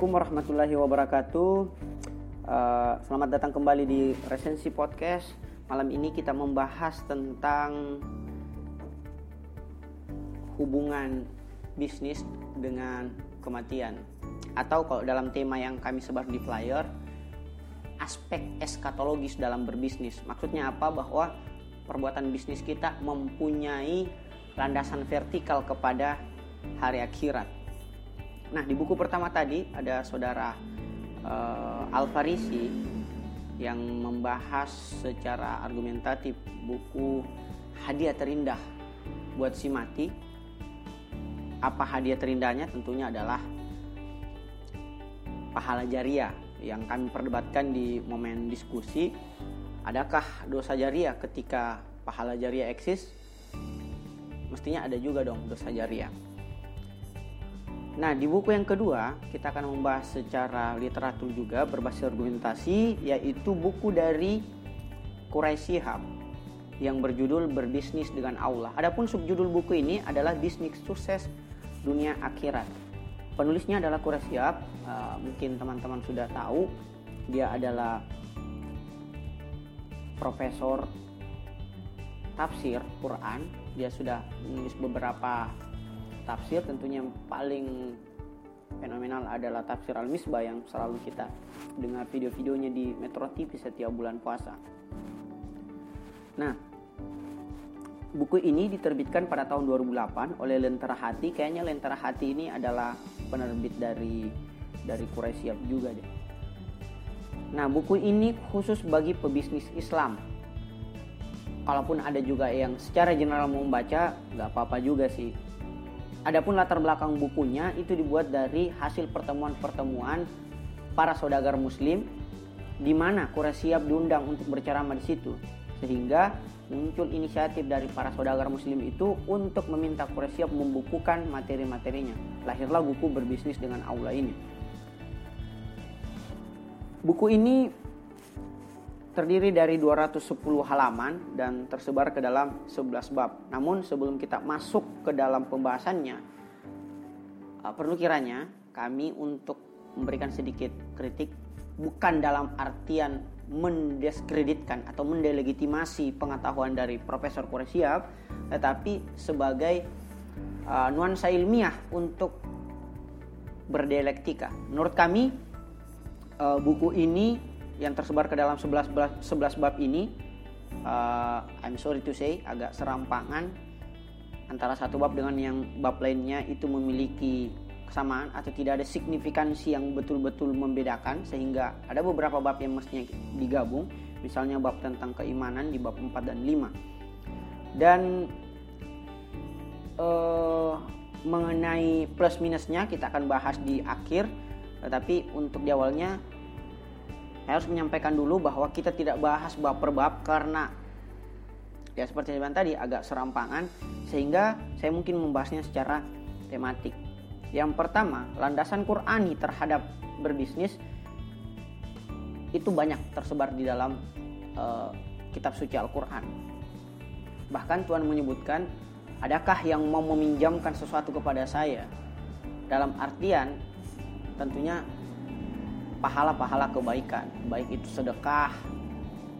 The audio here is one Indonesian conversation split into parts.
Assalamualaikum warahmatullahi wabarakatuh. Uh, selamat datang kembali di Resensi Podcast. Malam ini kita membahas tentang hubungan bisnis dengan kematian. Atau kalau dalam tema yang kami sebar di flyer, aspek eskatologis dalam berbisnis. Maksudnya apa? Bahwa perbuatan bisnis kita mempunyai landasan vertikal kepada hari akhirat Nah, di buku pertama tadi ada saudara uh, Alfarisi yang membahas secara argumentatif buku hadiah terindah buat si mati. Apa hadiah terindahnya? Tentunya adalah pahala jariah yang kami perdebatkan di momen diskusi. Adakah dosa jariah ketika pahala jariah eksis? Mestinya ada juga dong dosa jariah. Nah, di buku yang kedua, kita akan membahas secara literatur juga berbasis argumentasi, yaitu buku dari Quraisy Shihab yang berjudul Berbisnis dengan Allah. Adapun subjudul buku ini adalah Bisnis Sukses Dunia Akhirat. Penulisnya adalah Quraisy Shihab, uh, mungkin teman-teman sudah tahu, dia adalah profesor tafsir Quran. Dia sudah menulis beberapa tafsir tentunya yang paling fenomenal adalah tafsir al-misbah yang selalu kita dengar video-videonya di Metro TV setiap bulan puasa. Nah, buku ini diterbitkan pada tahun 2008 oleh Lentera Hati. Kayaknya Lentera Hati ini adalah penerbit dari dari Quraisy juga deh. Nah, buku ini khusus bagi pebisnis Islam. Kalaupun ada juga yang secara general mau membaca, nggak apa-apa juga sih Adapun latar belakang bukunya itu dibuat dari hasil pertemuan-pertemuan para saudagar muslim di mana Quraisy siap diundang untuk berceramah di situ. Sehingga muncul inisiatif dari para saudagar muslim itu untuk meminta Quraisy siap membukukan materi-materinya. Lahirlah buku berbisnis dengan Allah ini. Buku ini terdiri dari 210 halaman dan tersebar ke dalam 11 bab. Namun sebelum kita masuk ke dalam pembahasannya, uh, perlu kiranya kami untuk memberikan sedikit kritik bukan dalam artian mendiskreditkan atau mendelegitimasi pengetahuan dari Profesor Quraisyab, tetapi sebagai uh, nuansa ilmiah untuk berdialektika. Menurut kami uh, buku ini yang tersebar ke dalam 11, 11 bab ini uh, I'm sorry to say agak serampangan antara satu bab dengan yang bab lainnya itu memiliki kesamaan atau tidak ada signifikansi yang betul-betul membedakan sehingga ada beberapa bab yang mestinya digabung. Misalnya bab tentang keimanan di bab 4 dan 5 dan uh, mengenai plus minusnya kita akan bahas di akhir tetapi untuk di awalnya saya harus menyampaikan dulu bahwa kita tidak bahas bab per bab karena ya seperti saya bilang tadi agak serampangan sehingga saya mungkin membahasnya secara tematik. Yang pertama, landasan Qurani terhadap berbisnis itu banyak tersebar di dalam uh, kitab suci Al-Qur'an. Bahkan Tuhan menyebutkan, adakah yang mau meminjamkan sesuatu kepada saya? Dalam artian tentunya pahala-pahala kebaikan, baik itu sedekah,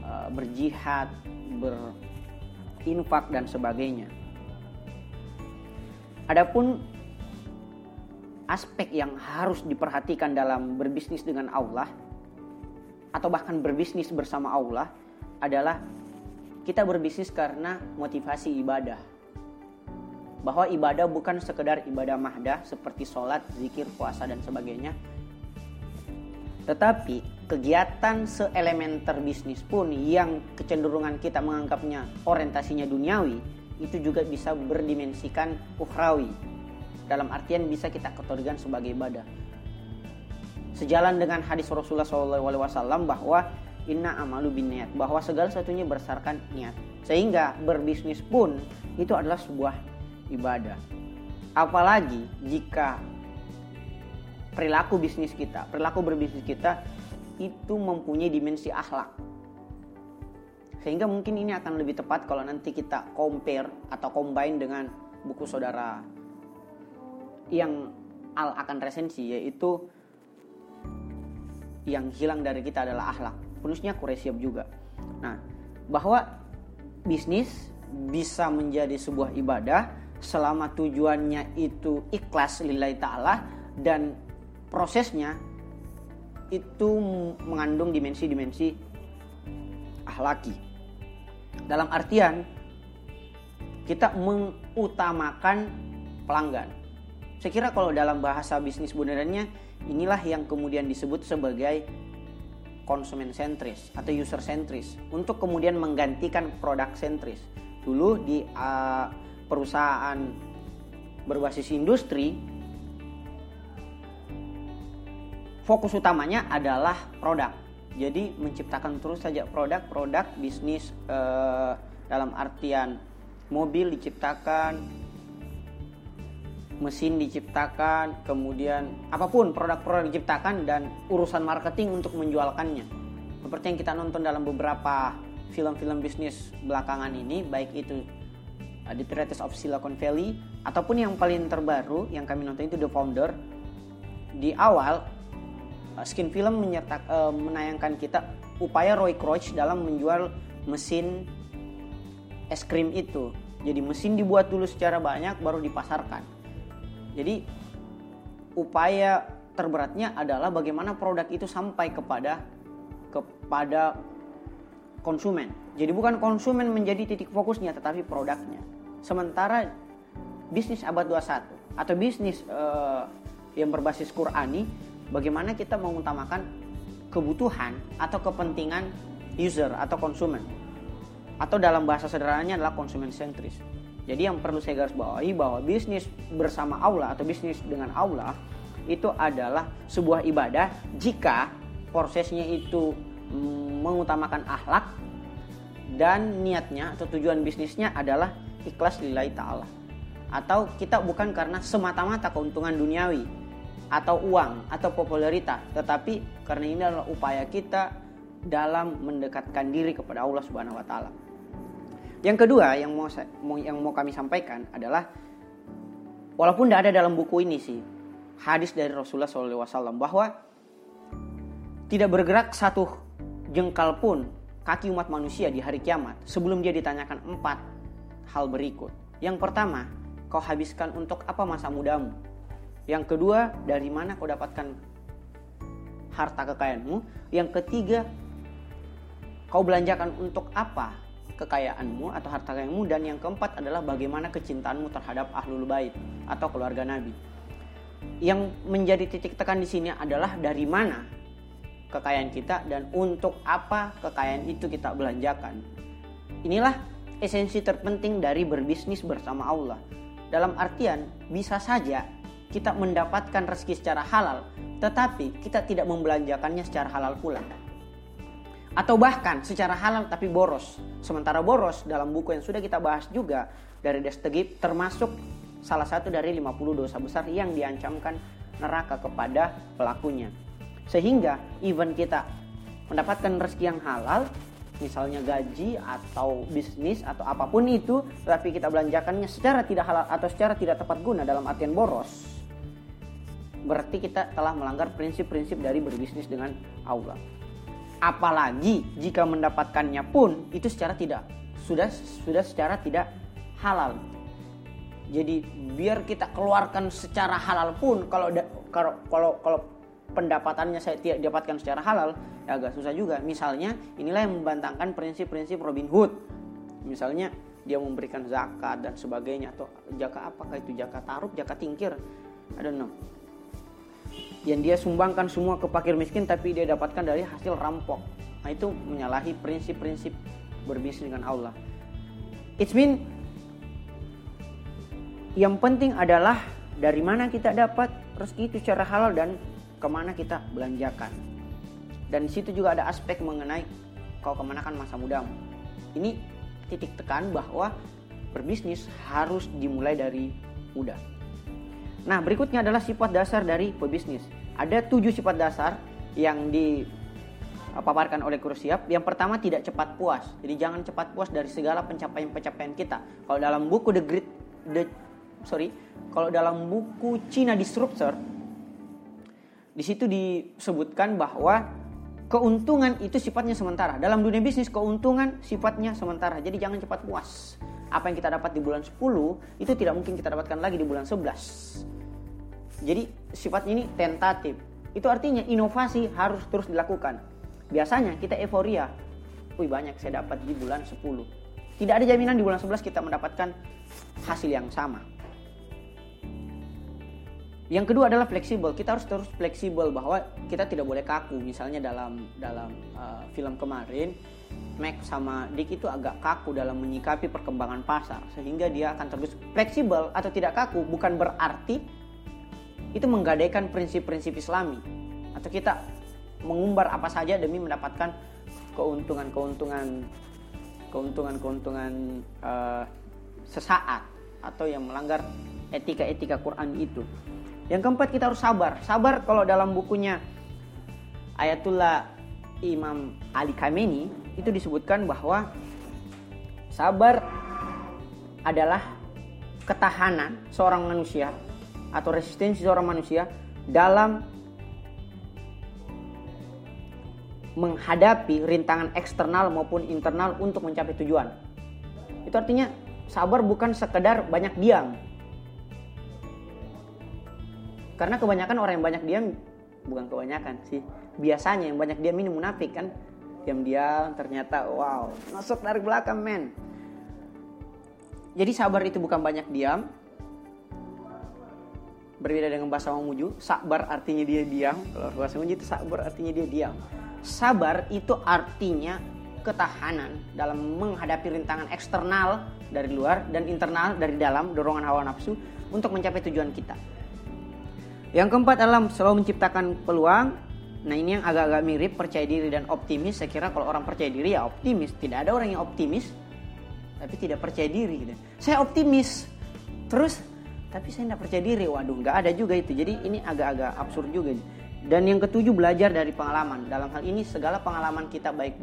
eh, berjihad, berinfak dan sebagainya. Adapun aspek yang harus diperhatikan dalam berbisnis dengan Allah atau bahkan berbisnis bersama Allah adalah kita berbisnis karena motivasi ibadah. Bahwa ibadah bukan sekedar ibadah mahdah seperti sholat, zikir, puasa dan sebagainya, tetapi kegiatan seelementer bisnis pun yang kecenderungan kita menganggapnya orientasinya duniawi itu juga bisa berdimensikan ukhrawi. Dalam artian bisa kita kategorikan sebagai ibadah. Sejalan dengan hadis Rasulullah SAW bahwa inna amalu bin niat bahwa segala satunya berdasarkan niat. Sehingga berbisnis pun itu adalah sebuah ibadah. Apalagi jika perilaku bisnis kita, perilaku berbisnis kita itu mempunyai dimensi akhlak. Sehingga mungkin ini akan lebih tepat kalau nanti kita compare atau combine dengan buku saudara yang Al akan resensi yaitu yang hilang dari kita adalah akhlak. Penulisnya Quraisyab juga. Nah, bahwa bisnis bisa menjadi sebuah ibadah selama tujuannya itu ikhlas lillahi ta'ala dan prosesnya itu mengandung dimensi-dimensi ahlaki. Dalam artian kita mengutamakan pelanggan. Saya kira kalau dalam bahasa bisnis sebenarnya inilah yang kemudian disebut sebagai konsumen sentris atau user sentris untuk kemudian menggantikan produk sentris. Dulu di uh, perusahaan berbasis industri fokus utamanya adalah produk. Jadi menciptakan terus saja produk-produk bisnis uh, dalam artian mobil diciptakan, mesin diciptakan, kemudian apa pun produk-produk diciptakan dan urusan marketing untuk menjualkannya. Seperti yang kita nonton dalam beberapa film-film bisnis belakangan ini, baik itu uh, The Pirates of Silicon Valley ataupun yang paling terbaru yang kami nonton itu The Founder. Di awal Skin Film menyertak, uh, menayangkan kita upaya Roy Crouch dalam menjual mesin es krim itu. Jadi mesin dibuat dulu secara banyak baru dipasarkan jadi upaya terberatnya adalah bagaimana produk itu sampai kepada kepada konsumen. Jadi bukan konsumen menjadi titik fokusnya tetapi produknya. Sementara bisnis abad 21 atau bisnis uh, yang berbasis Qurani bagaimana kita mengutamakan kebutuhan atau kepentingan user atau konsumen. Atau dalam bahasa sederhananya adalah konsumen sentris. Jadi yang perlu saya garis bawahi bahwa bisnis bersama Allah atau bisnis dengan Allah itu adalah sebuah ibadah jika prosesnya itu mm, mengutamakan akhlak dan niatnya atau tujuan bisnisnya adalah ikhlas lillahi ta'ala atau kita bukan karena semata-mata keuntungan duniawi atau uang atau popularitas tetapi karena ini adalah upaya kita dalam mendekatkan diri kepada Allah Subhanahu wa taala. Yang kedua yang mau yang mau kami sampaikan adalah walaupun tidak ada dalam buku ini sih hadis dari Rasulullah SAW bahwa tidak bergerak satu jengkal pun kaki umat manusia di hari kiamat sebelum dia ditanyakan empat hal berikut. Yang pertama, kau habiskan untuk apa masa mudamu? Yang kedua, dari mana kau dapatkan harta kekayaanmu? Yang ketiga, kau belanjakan untuk apa kekayaanmu atau harta kekayaanmu dan yang keempat adalah bagaimana kecintaanmu terhadap ahlul bait atau keluarga Nabi. Yang menjadi titik tekan di sini adalah dari mana kekayaan kita dan untuk apa kekayaan itu kita belanjakan. Inilah esensi terpenting dari berbisnis bersama Allah. Dalam artian bisa saja kita mendapatkan rezeki secara halal, tetapi kita tidak membelanjakannya secara halal pula atau bahkan secara halal tapi boros. Sementara boros dalam buku yang sudah kita bahas juga dari Destegib termasuk salah satu dari 50 dosa besar yang diancamkan neraka kepada pelakunya. Sehingga even kita mendapatkan rezeki yang halal, misalnya gaji atau bisnis atau apa pun itu, tapi kita belanjakannya secara tidak halal atau secara tidak tepat guna dalam artian boros, berarti kita telah melanggar prinsip-prinsip dari berbisnis dengan Allah apalagi jika mendapatkannya pun itu secara tidak sudah sudah secara tidak halal. Jadi biar kita keluarkan secara halal pun kalau kalau kalau kalau pendapatannya saya tidak dapatkan secara halal ya agak susah juga. Misalnya inilah yang membantangkan prinsip-prinsip Robin Hood. Misalnya dia memberikan zakat dan sebagainya atau zakat apakah itu zakat taruh, zakat tingkir. I don't know yang dia sumbangkan semua ke fakir miskin tapi dia dapatkan dari hasil rampok. Nah itu menyalahi prinsip-prinsip berbisnis dengan Allah. It's mean yang penting adalah dari mana kita dapat rezeki itu secara halal dan ke mana kita belanjakan. Dan situ juga ada aspek mengenai kau kemanakan masa mudamu. Ini titik tekan bahwa berbisnis harus dimulai dari muda. Nah, berikutnya adalah sifat dasar dari pebisnis. Ada tujuh sifat dasar yang dipaparkan oleh Kursiap. Yang pertama tidak cepat puas. Jadi jangan cepat puas dari segala pencapaian-pencapaian kita. Kalau dalam buku The Great the sorry, kalau dalam buku China Disruptor di situ disebutkan bahwa keuntungan itu sifatnya sementara. Dalam dunia bisnis keuntungan sifatnya sementara. Jadi jangan cepat puas. Apa yang kita dapat di bulan 10 itu tidak mungkin kita dapatkan lagi di bulan 11. Jadi sifatnya ini tentatif. Itu artinya inovasi harus terus dilakukan. Biasanya kita euforia. Wih banyak saya dapat di bulan 10. Tidak ada jaminan di bulan 11 kita mendapatkan hasil yang sama. Yang kedua adalah fleksibel. Kita harus terus fleksibel bahwa kita tidak boleh kaku. Misalnya dalam dalam uh, film kemarin, Mac sama Dick itu agak kaku dalam menyikapi perkembangan pasar sehingga dia akan terus fleksibel atau tidak kaku bukan berarti itu menggadaikan prinsip-prinsip Islami atau kita mengumbar apa saja demi mendapatkan keuntungan-keuntungan keuntungan-keuntungan uh, sesaat atau yang melanggar etika-etika Quran itu. Yang keempat kita harus sabar. Sabar kalau dalam bukunya Ayatullah Imam Ali Khamenei itu disebutkan bahwa sabar adalah ketahanan seorang manusia atau resistensi seorang manusia dalam menghadapi rintangan eksternal maupun internal untuk mencapai tujuan. Itu artinya sabar bukan sekedar banyak diam, karena kebanyakan orang yang banyak diam bukan kebanyakan sih. Biasanya yang banyak diam ini munafik kan. Diam-diam ternyata wow, masuk dari belakang men. Jadi sabar itu bukan banyak diam. Berbeda dengan bahasa Mamuju, sabar artinya dia diam. Kalau bahasa Mamuju itu sabar artinya dia diam. Sabar itu artinya ketahanan dalam menghadapi rintangan eksternal dari luar dan internal dari dalam dorongan hawa nafsu untuk mencapai tujuan kita. Yang keempat adalah selalu menciptakan peluang. Nah ini yang agak-agak mirip percaya diri dan optimis. Saya kira kalau orang percaya diri ya optimis. Tidak ada orang yang optimis tapi tidak percaya diri. Gitu. Saya optimis. Terus tapi saya tidak percaya diri. Waduh nggak ada juga itu. Jadi ini agak-agak absurd juga. Dan yang ketujuh belajar dari pengalaman. Dalam hal ini segala pengalaman kita baik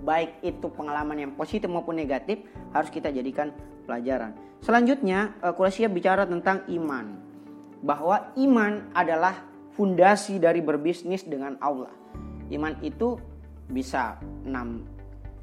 baik itu pengalaman yang positif maupun negatif harus kita jadikan pelajaran. Selanjutnya, eh, bicara tentang iman bahwa iman adalah fundasi dari berbisnis dengan Allah. Iman itu bisa enam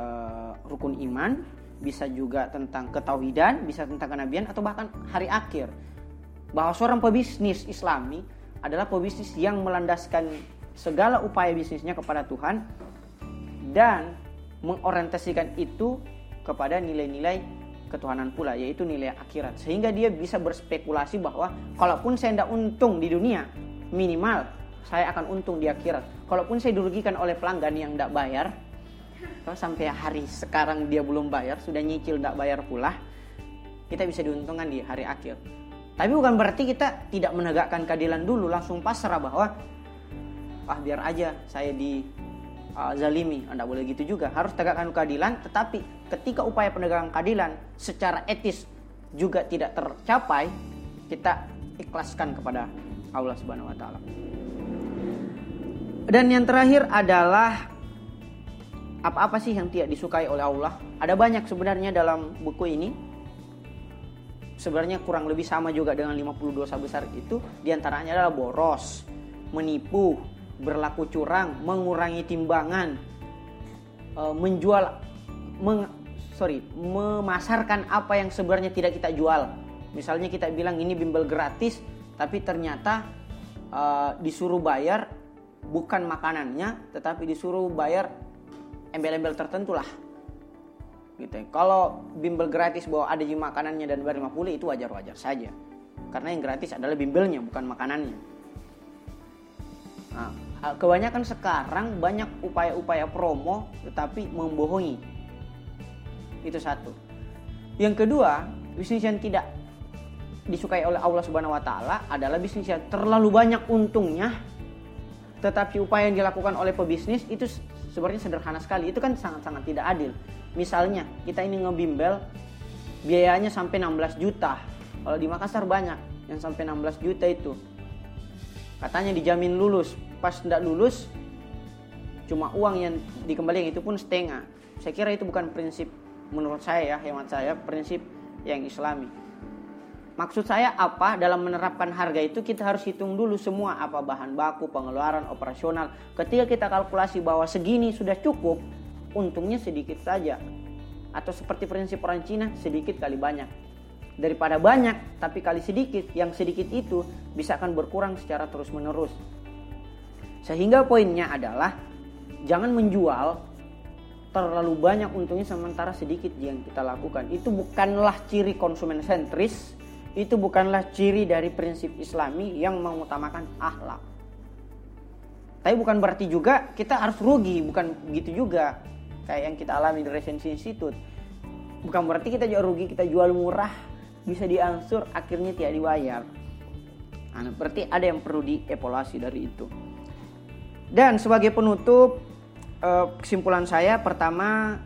uh, rukun iman, bisa juga tentang ketauhidan, bisa tentang kenabian atau bahkan hari akhir. Bahwa seorang pebisnis Islami adalah pebisnis yang melandaskan segala upaya bisnisnya kepada Tuhan dan mengorientasikan itu kepada nilai-nilai ketuhanan pula yaitu nilai akhirat sehingga dia bisa berspekulasi bahwa kalaupun saya tidak untung di dunia minimal saya akan untung di akhirat kalaupun saya dirugikan oleh pelanggan yang tidak bayar kalau sampai hari sekarang dia belum bayar sudah nyicil tidak bayar pula kita bisa diuntungkan di hari akhir tapi bukan berarti kita tidak menegakkan keadilan dulu langsung pasrah bahwa ah biar aja saya di uh, zalimi. Anda boleh gitu juga. Harus tegakkan keadilan, tetapi ketika upaya penegakan keadilan secara etis juga tidak tercapai, kita ikhlaskan kepada Allah Subhanahu wa taala. Dan yang terakhir adalah apa-apa sih yang tidak disukai oleh Allah? Ada banyak sebenarnya dalam buku ini. Sebenarnya kurang lebih sama juga dengan 50 dosa besar itu. Di antaranya adalah boros, menipu, berlaku curang, mengurangi timbangan, uh, menjual, meng, sorry, memasarkan apa yang sebenarnya tidak kita jual. Misalnya kita bilang ini bimbel gratis, tapi ternyata uh, disuruh bayar bukan makanannya, tetapi disuruh bayar embel-embel tertentu lah. Gitu. Ya. Kalau bimbel gratis bahwa ada di makanannya dan bayar 50 itu wajar-wajar saja. Karena yang gratis adalah bimbelnya bukan makanannya. Nah, kebanyakan sekarang banyak upaya-upaya promo tetapi membohongi. Itu satu. Yang kedua, bisnis yang tidak disukai oleh Allah Subhanahu wa taala adalah bisnis yang terlalu banyak untungnya tetapi upaya yang dilakukan oleh pebisnis itu sebenarnya sederhana sekali. Itu kan sangat-sangat tidak adil. Misalnya, kita ini ngebimbel biayanya sampai 16 juta. Kalau di Makassar banyak yang sampai 16 juta itu. Katanya dijamin lulus, pas tidak lulus cuma uang yang dikembalikan itu pun setengah saya kira itu bukan prinsip menurut saya ya hemat saya prinsip yang islami Maksud saya apa? Dalam menerapkan harga itu kita harus hitung dulu semua apa bahan baku, pengeluaran, operasional. Ketika kita kalkulasi bahwa segini sudah cukup, untungnya sedikit saja. Atau seperti prinsip orang Cina, sedikit kali banyak. Daripada banyak tapi kali sedikit, yang sedikit itu bisa akan berkurang secara terus-menerus. Sehingga poinnya adalah jangan menjual terlalu banyak untungnya sementara sedikit yang kita lakukan. Itu bukanlah ciri konsumen sentris, itu bukanlah ciri dari prinsip islami yang mengutamakan akhlak. Tapi bukan berarti juga kita harus rugi, bukan begitu juga kayak yang kita alami di Resensi Institute. Bukan berarti kita juga rugi, kita jual murah, bisa diangsur, akhirnya tidak dibayar. Nah, berarti ada yang perlu dievaluasi dari itu. Dan sebagai penutup, eh, kesimpulan saya pertama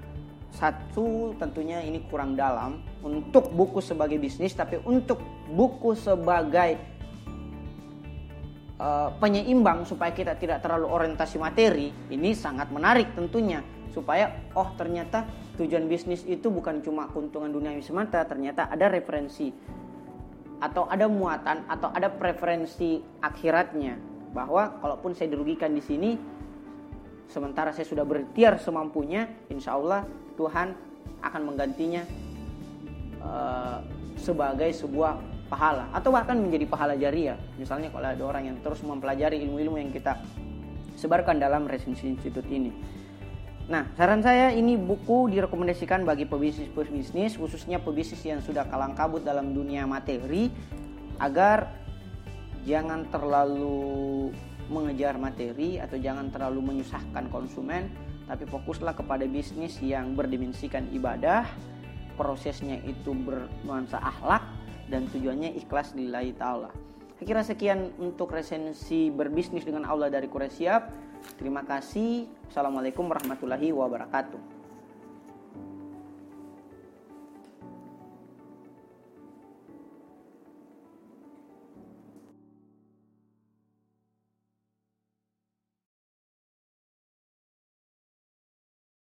satu tentunya ini kurang dalam untuk buku sebagai bisnis tapi untuk buku sebagai uh, penyeimbang supaya kita tidak terlalu orientasi materi ini sangat menarik tentunya. Supaya oh ternyata tujuan bisnis itu bukan cuma keuntungan duniawi semata ternyata ada referensi atau ada muatan atau ada preferensi akhiratnya. Bahwa kalaupun saya dirugikan di sini sementara saya sudah berikhtiar semampunya insya Allah Tuhan akan menggantinya uh, sebagai sebuah pahala atau bahkan menjadi pahala jariah. Misalnya kalau ada orang yang terus mempelajari ilmu-ilmu yang kita sebarkan dalam resensi institut ini. Nah, saran saya ini buku direkomendasikan bagi pebisnis-pebisnis, khususnya pebisnis yang sudah kalang kabut dalam dunia materi, agar jangan terlalu mengejar materi atau jangan terlalu menyusahkan konsumen, tapi fokuslah kepada bisnis yang berdimensikan ibadah, prosesnya itu bernuansa akhlak dan tujuannya ikhlas lillahi taala. Saya kira sekian untuk resensi berbisnis dengan Allah dari Siap. Terima kasih. Assalamualaikum warahmatullahi wabarakatuh.